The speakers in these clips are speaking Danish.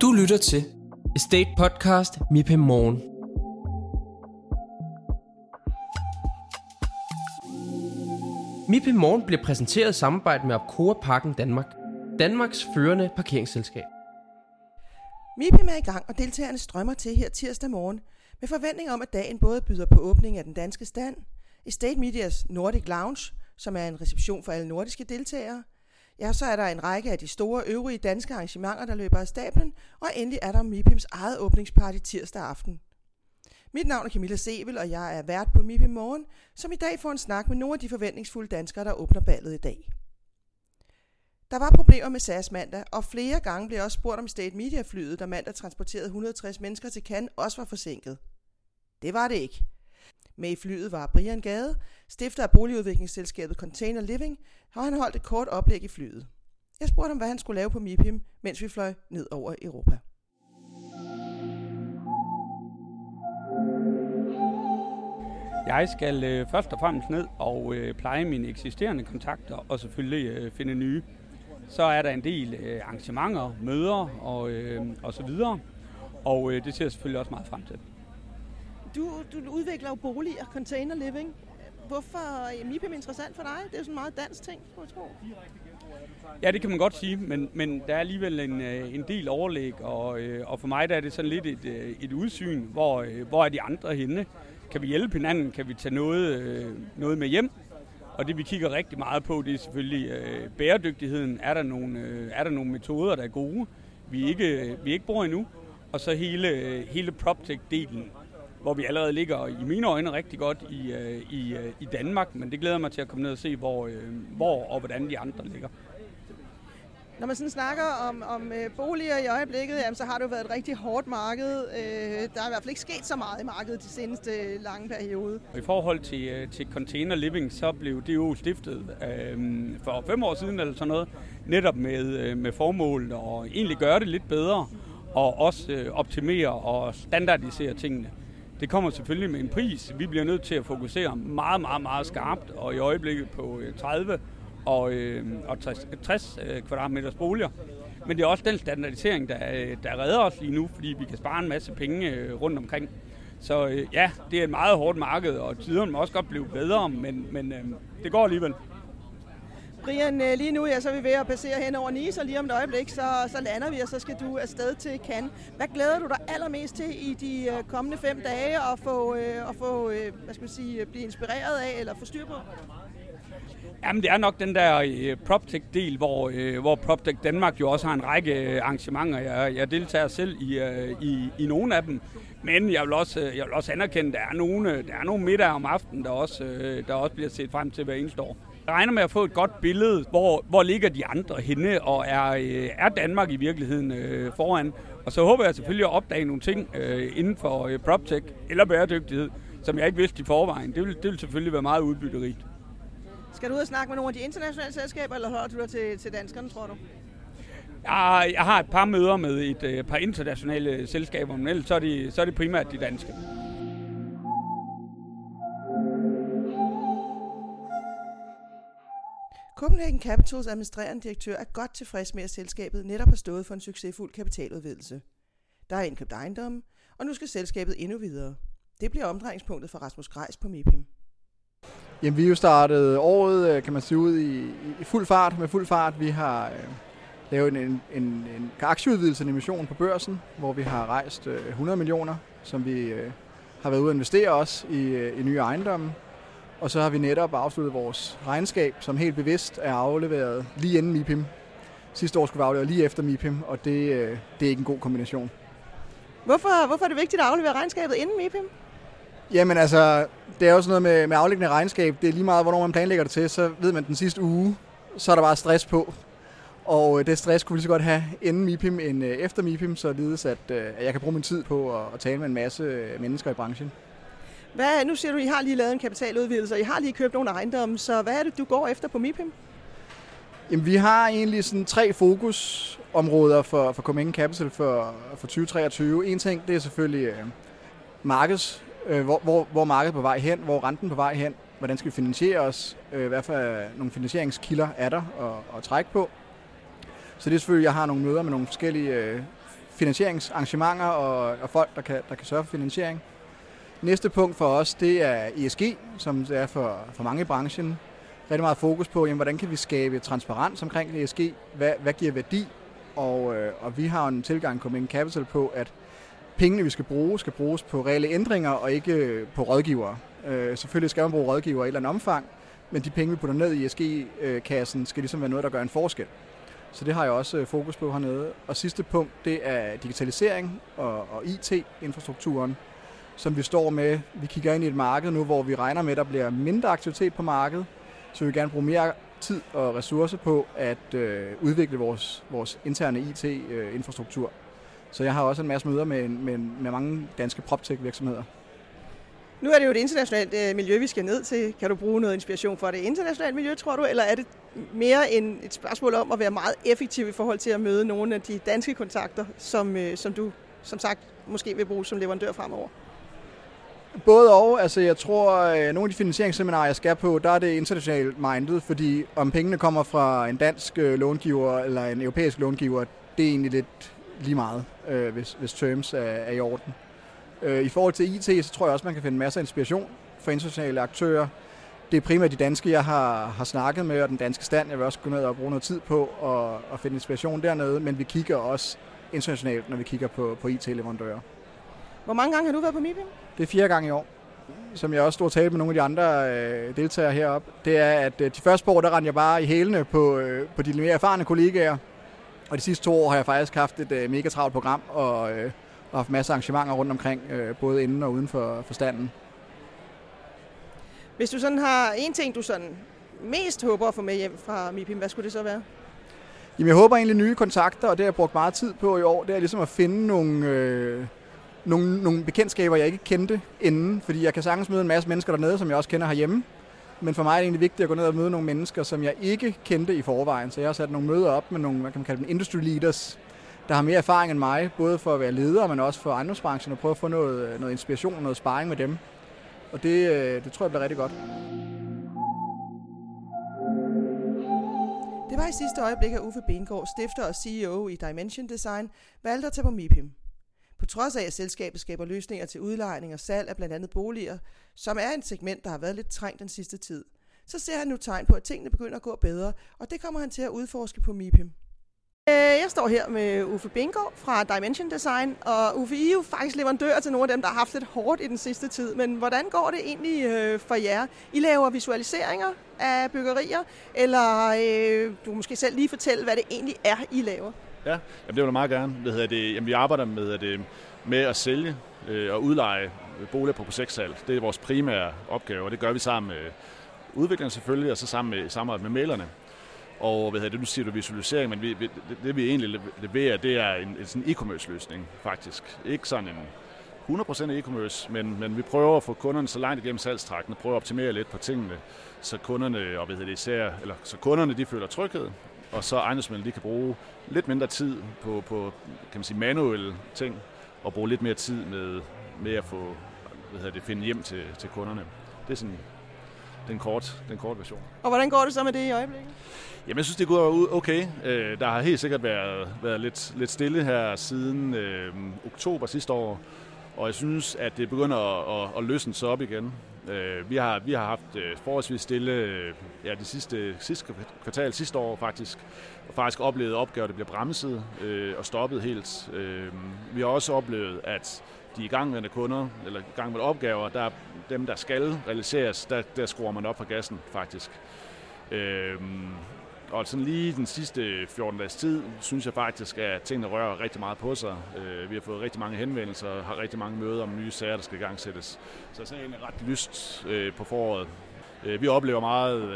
Du lytter til Estate Podcast MIPE Morgen. MIPE Morgen bliver præsenteret i samarbejde med Opcoa Parken Danmark, Danmarks førende parkeringsselskab. MIPIM er i gang, og deltagerne strømmer til her tirsdag morgen, med forventning om, at dagen både byder på åbning af den danske stand, Estate Medias Nordic Lounge, som er en reception for alle nordiske deltagere, Ja, så er der en række af de store øvrige danske arrangementer, der løber af stablen, og endelig er der MIPIMs eget åbningsparty tirsdag aften. Mit navn er Camilla Sevel, og jeg er vært på MIPIM Morgen, som i dag får en snak med nogle af de forventningsfulde danskere, der åbner ballet i dag. Der var problemer med SAS mandag, og flere gange blev også spurgt om State Media flyet, der mandag transporterede 160 mennesker til Cannes, også var forsinket. Det var det ikke. Med i flyet var Brian Gade, stifter af boligudviklingsselskabet Container Living, og han holdt et kort oplæg i flyet. Jeg spurgte ham, hvad han skulle lave på MIPIM, mens vi fløj ned over Europa. Jeg skal øh, først og fremmest ned og øh, pleje mine eksisterende kontakter og selvfølgelig øh, finde nye. Så er der en del øh, arrangementer, møder og, øh, og så videre. Og øh, det ser jeg selvfølgelig også meget frem til. Du, du udvikler jo boliger, container living. Hvorfor er MIPIM interessant for dig? Det er jo sådan en meget dansk ting, skulle jeg tro. Ja, det kan man godt sige, men, men der er alligevel en, øh, en del overlæg, og, øh, og for mig der er det sådan lidt et, øh, et udsyn, hvor, hvor er de andre henne? Kan vi hjælpe hinanden? Kan vi tage noget, noget med hjem? Og det vi kigger rigtig meget på, det er selvfølgelig øh, bæredygtigheden. Er der, nogle, øh, er der nogle metoder, der er gode, vi ikke, vi ikke bruger endnu? Og så hele, hele PropTech-delen hvor vi allerede ligger i mine øjne rigtig godt i, øh, i, øh, i Danmark, men det glæder mig til at komme ned og se, hvor, øh, hvor og hvordan de andre ligger. Når man sådan snakker om, om øh, boliger i øjeblikket, jamen, så har det jo været et rigtig hårdt marked. Øh, der er i hvert fald ikke sket så meget i markedet de seneste lange periode. I forhold til, øh, til Container Living, så blev det jo stiftet øh, for fem år siden eller sådan noget, netop med, øh, med formålet at egentlig gøre det lidt bedre, og også optimere og standardisere tingene. Det kommer selvfølgelig med en pris. Vi bliver nødt til at fokusere meget, meget, meget skarpt, og i øjeblikket på øh, 30 og, øh, og 60, 60 øh, kvadratmeters boliger. Men det er også den standardisering, der, øh, der redder os lige nu, fordi vi kan spare en masse penge rundt omkring. Så øh, ja, det er et meget hårdt marked, og tiderne må også godt blive bedre, men, men øh, det går alligevel. Brian, øh, lige nu ja, så er vi ved at passere hen over Nice, og lige om et øjeblik, så, så lander vi, og så skal du afsted til Cannes. Hvad glæder du dig allermest til i de øh, kommende fem dage at få, øh, at få øh, hvad skal man sige, blive inspireret af eller få styr på? Jamen, det er nok den der uh, PropTech-del, hvor, uh, hvor PropTech Danmark jo også har en række arrangementer. Jeg, jeg deltager selv i, uh, i, i nogle af dem, men jeg vil også, jeg vil også anerkende, at der er nogle, der er nogle middag om aftenen, der også, uh, der også bliver set frem til hver eneste år. Regner med at få et godt billede, hvor, hvor ligger de andre henne, og er, øh, er Danmark i virkeligheden øh, foran. Og så håber jeg selvfølgelig at opdage nogle ting øh, inden for øh, PropTech eller bæredygtighed, som jeg ikke vidste i forvejen. Det vil, det vil selvfølgelig være meget udbytterigt. Skal du ud og snakke med nogle af de internationale selskaber, eller holder du dig til, til danskerne, tror du? Jeg, jeg har et par møder med et øh, par internationale selskaber, men ellers så er, de, så er det primært de danske. Copenhagen Capitals administrerende direktør er godt tilfreds med, at selskabet netop har stået for en succesfuld kapitaludvidelse. Der er indkøbt ejendommen, og nu skal selskabet endnu videre. Det bliver omdrejningspunktet for Rasmus Grejs på MIPIM. Jamen, vi er jo startet året, øh, kan man sige, ud i, i fuld fart, med fuld fart. Vi har øh, lavet en, en, en, en aktieudvidelse, en emission på børsen, hvor vi har rejst øh, 100 millioner, som vi øh, har været ude at investere også i, øh, i nye ejendomme. Og så har vi netop afsluttet vores regnskab, som helt bevidst er afleveret lige inden MIPIM. Sidste år skulle vi aflevere lige efter MIPIM, og det, øh, det er ikke en god kombination. Hvorfor, hvorfor er det vigtigt at aflevere regnskabet inden MIPIM? Jamen altså, det er også noget med, med aflæggende regnskab. Det er lige meget, hvornår man planlægger det til, så ved man den sidste uge, så er der bare stress på. Og øh, det stress kunne vi så godt have inden MIPIM end øh, efter MIPIM, så lides at, at jeg kan bruge min tid på at, at tale med en masse mennesker i branchen. Hvad, nu siger du, at I har lige lavet en kapitaludvidelse, og I har lige købt nogle ejendomme, så hvad er det, du går efter på MIPIM? Jamen, vi har egentlig sådan tre fokusområder for, for Coming Capital for, for 2023. En ting, det er selvfølgelig øh, markeds, øh, hvor, hvor, hvor markedet er på vej hen, hvor renten er på vej hen, hvordan skal vi finansiere os, øh, hvad for øh, nogle finansieringskilder er der at, at trække på. Så det er selvfølgelig, jeg har nogle møder med nogle forskellige øh, finansieringsarrangementer og, og folk, der kan, der kan sørge for finansiering. Næste punkt for os, det er ESG, som det er for, for mange i branchen. Rigtig meget fokus på, jamen, hvordan kan vi skabe transparens omkring ESG? Hvad, hvad giver værdi? Og, øh, og vi har en tilgang Common Capital på, at pengene, vi skal bruge, skal bruges på reelle ændringer og ikke på rådgivere. Øh, selvfølgelig skal man bruge rådgivere i et eller andet omfang, men de penge, vi putter ned i ESG-kassen, øh, skal ligesom være noget, der gør en forskel. Så det har jeg også øh, fokus på hernede. Og sidste punkt, det er digitalisering og, og IT-infrastrukturen, som vi står med. Vi kigger ind i et marked nu, hvor vi regner med, at der bliver mindre aktivitet på markedet, så vi vil gerne bruge mere tid og ressourcer på at øh, udvikle vores, vores interne IT-infrastruktur. Øh, så jeg har også en masse møder med, med, med mange danske PropTech-virksomheder. Nu er det jo et internationalt øh, miljø, vi skal ned til. Kan du bruge noget inspiration for det internationale miljø, tror du? Eller er det mere en, et spørgsmål om at være meget effektiv i forhold til at møde nogle af de danske kontakter, som, øh, som du som sagt måske vil bruge som leverandør fremover? Både og. Altså, jeg tror, at nogle af de finansieringsseminarer, jeg skal på, der er det internationalt minded, fordi om pengene kommer fra en dansk øh, långiver eller en europæisk långiver, det er egentlig lidt lige meget, øh, hvis, hvis terms er, er i orden. Øh, I forhold til IT, så tror jeg også, man kan finde masser af inspiration fra internationale aktører. Det er primært de danske, jeg har, har snakket med, og den danske stand. Jeg vil også gå ned og bruge noget tid på at, at finde inspiration dernede, men vi kigger også internationalt, når vi kigger på, på IT-leverandører. Hvor mange gange har du været på MIPIM? Det er fire gange i år. Som jeg også stod og talte med nogle af de andre øh, deltagere heroppe, det er, at øh, de første år, der rendte jeg bare i hælene på, øh, på de mere erfarne kollegaer. Og de sidste to år har jeg faktisk haft et øh, mega travlt program, og, øh, og haft masser af arrangementer rundt omkring, øh, både inden og uden for, for standen. Hvis du sådan har en ting, du sådan mest håber at få med hjem fra MIPIM, hvad skulle det så være? Jamen, jeg håber egentlig nye kontakter, og det har jeg brugt meget tid på i år. Det er ligesom at finde nogle, øh, nogle, nogle bekendtskaber, jeg ikke kendte inden. Fordi jeg kan sagtens møde en masse mennesker dernede, som jeg også kender herhjemme. Men for mig er det egentlig vigtigt at gå ned og møde nogle mennesker, som jeg ikke kendte i forvejen. Så jeg har sat nogle møder op med nogle, hvad kan man kalde dem, industry leaders, der har mere erfaring end mig, både for at være leder, men også for ejendomsbranchen, og prøve at få noget, noget inspiration og noget sparring med dem. Og det, øh, det tror jeg bliver rigtig godt. Det var i sidste øjeblik, at Uffe Bengård, stifter og CEO i Dimension Design, valgte at tage på MIPIM. På trods af, at selskabet skaber løsninger til udlejning og salg af blandt andet boliger, som er et segment, der har været lidt trængt den sidste tid, så ser han nu tegn på, at tingene begynder at gå bedre, og det kommer han til at udforske på MIPIM. Øh, jeg står her med Uffe Bingo fra Dimension Design, og Uffe, I er jo faktisk leverandør til nogle af dem, der har haft lidt hårdt i den sidste tid. Men hvordan går det egentlig øh, for jer? I laver visualiseringer af byggerier, eller øh, du måske selv lige fortælle, hvad det egentlig er, I laver? Ja, jamen det vil jeg meget gerne. Det hedder det, jamen vi arbejder med, det, med at sælge øh, og udleje boliger på projektsalg. Det er vores primære opgave, og det gør vi sammen med udviklerne selvfølgelig, og så sammen med, sammen med mailerne. Og hvad hedder det, nu siger du visualisering, men vi, det, det vi egentlig leverer, det er en, en sådan e-commerce løsning faktisk. Ikke sådan en 100% e-commerce, men, men vi prøver at få kunderne så langt igennem salgstrakten, og prøver at optimere lidt på tingene, så kunderne, og hvad hedder det især, eller så kunderne de føler tryghed, og så ejendomsmændene de kan bruge lidt mindre tid på, på kan man sige, manuelle ting, og bruge lidt mere tid med, med at få hvad hedder det, finde hjem til, til kunderne. Det er sådan den kort, den korte version. Og hvordan går det så med det i øjeblikket? Jamen, jeg synes, det går okay. Øh, der har helt sikkert været, været lidt, lidt stille her siden øh, oktober sidste år, og jeg synes, at det begynder at, at, at løsne sig op igen. Øh, vi, har, vi har haft øh, forholdsvis stille øh, ja, det sidste, sidste kvartal sidste år faktisk, og faktisk oplevet opgaver, der bliver bremset øh, og stoppet helt. Øh, vi har også oplevet, at de igangværende kunder, eller igangværende opgaver, der dem, der skal realiseres, der, der skruer man op for gassen faktisk. Øh, og sådan lige den sidste 14 dages tid, synes jeg faktisk, at tingene rører rigtig meget på sig. Øh, vi har fået rigtig mange henvendelser og har rigtig mange møder om nye sager, der skal i gang sættes. Så jeg ser egentlig ret lyst øh, på foråret. Øh, vi oplever meget,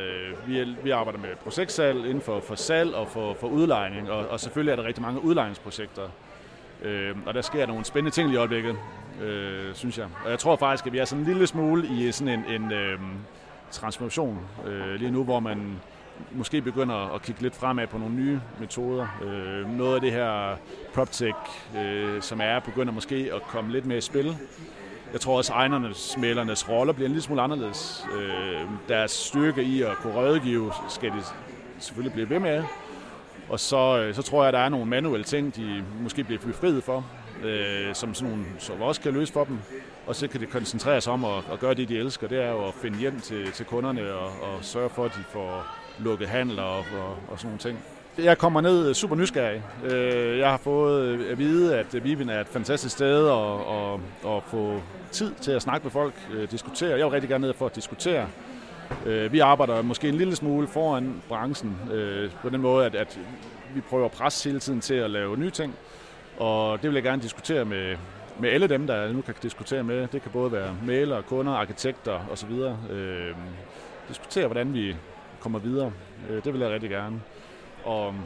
vi, vi arbejder med projektsalg inden for, for salg og for, for udlejning, og, og selvfølgelig er der rigtig mange udlejningsprojekter. Og der sker nogle spændende ting i øjeblikket, synes jeg. Og jeg tror faktisk, at vi er sådan en lille smule i sådan en, en øh, transformation lige nu, hvor man måske begynder at kigge lidt fremad på nogle nye metoder. Øh, noget af det her PropTech, øh, som er, begynder måske at komme lidt mere i spil. Jeg tror også, at ejernernes, mælernes roller bliver en lille smule anderledes. Øh, deres styrke i at kunne rådgive skal de selvfølgelig blive ved med Og så, øh, så tror jeg, at der er nogle manuelle ting, de måske bliver befriet for, øh, som, sådan nogle, som også kan løse for dem. Og så kan de koncentrere sig om at, at gøre det, de elsker. Det er jo at finde hjem til, til kunderne og, og sørge for, at de får lukket handler og, og, og sådan nogle ting. Jeg kommer ned øh, super nysgerrig. Øh, jeg har fået øh, at vide, at Viben er et fantastisk sted at, at, at få tid til at snakke med folk, diskutere. Jeg vil rigtig gerne ned for at diskutere. Vi arbejder måske en lille smule foran branchen på den måde, at, at vi prøver at presse hele tiden til at lave nye ting. Og det vil jeg gerne diskutere med, med alle dem, der nu kan diskutere med. Det kan både være maler, kunder, arkitekter osv. Øh, diskutere, hvordan vi kommer videre. Øh, det vil jeg rigtig gerne. Og mm,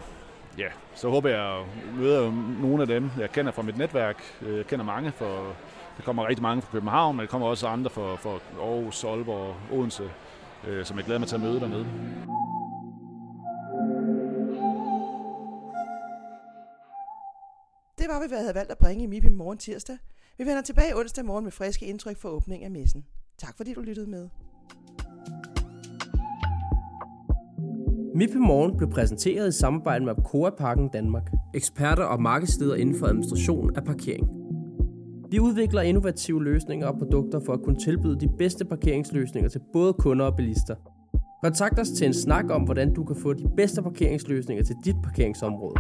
ja, så håber jeg at møde nogle af dem, jeg kender fra mit netværk. Øh, jeg kender mange, for der kommer rigtig mange fra København, men der kommer også andre fra, fra Aarhus, Aalborg og Odense, øh, som jeg glæder mig til at møde dernede. Det var, hvad vi havde valgt at bringe i MIP i morgen tirsdag. Vi vender tilbage onsdag morgen med friske indtryk for åbning af messen. Tak fordi du lyttede med. MIP Morgen blev præsenteret i samarbejde med Apcoa Parken Danmark, eksperter og markedsleder inden for administration af parkering. Vi udvikler innovative løsninger og produkter for at kunne tilbyde de bedste parkeringsløsninger til både kunder og bilister. Kontakt os til en snak om, hvordan du kan få de bedste parkeringsløsninger til dit parkeringsområde.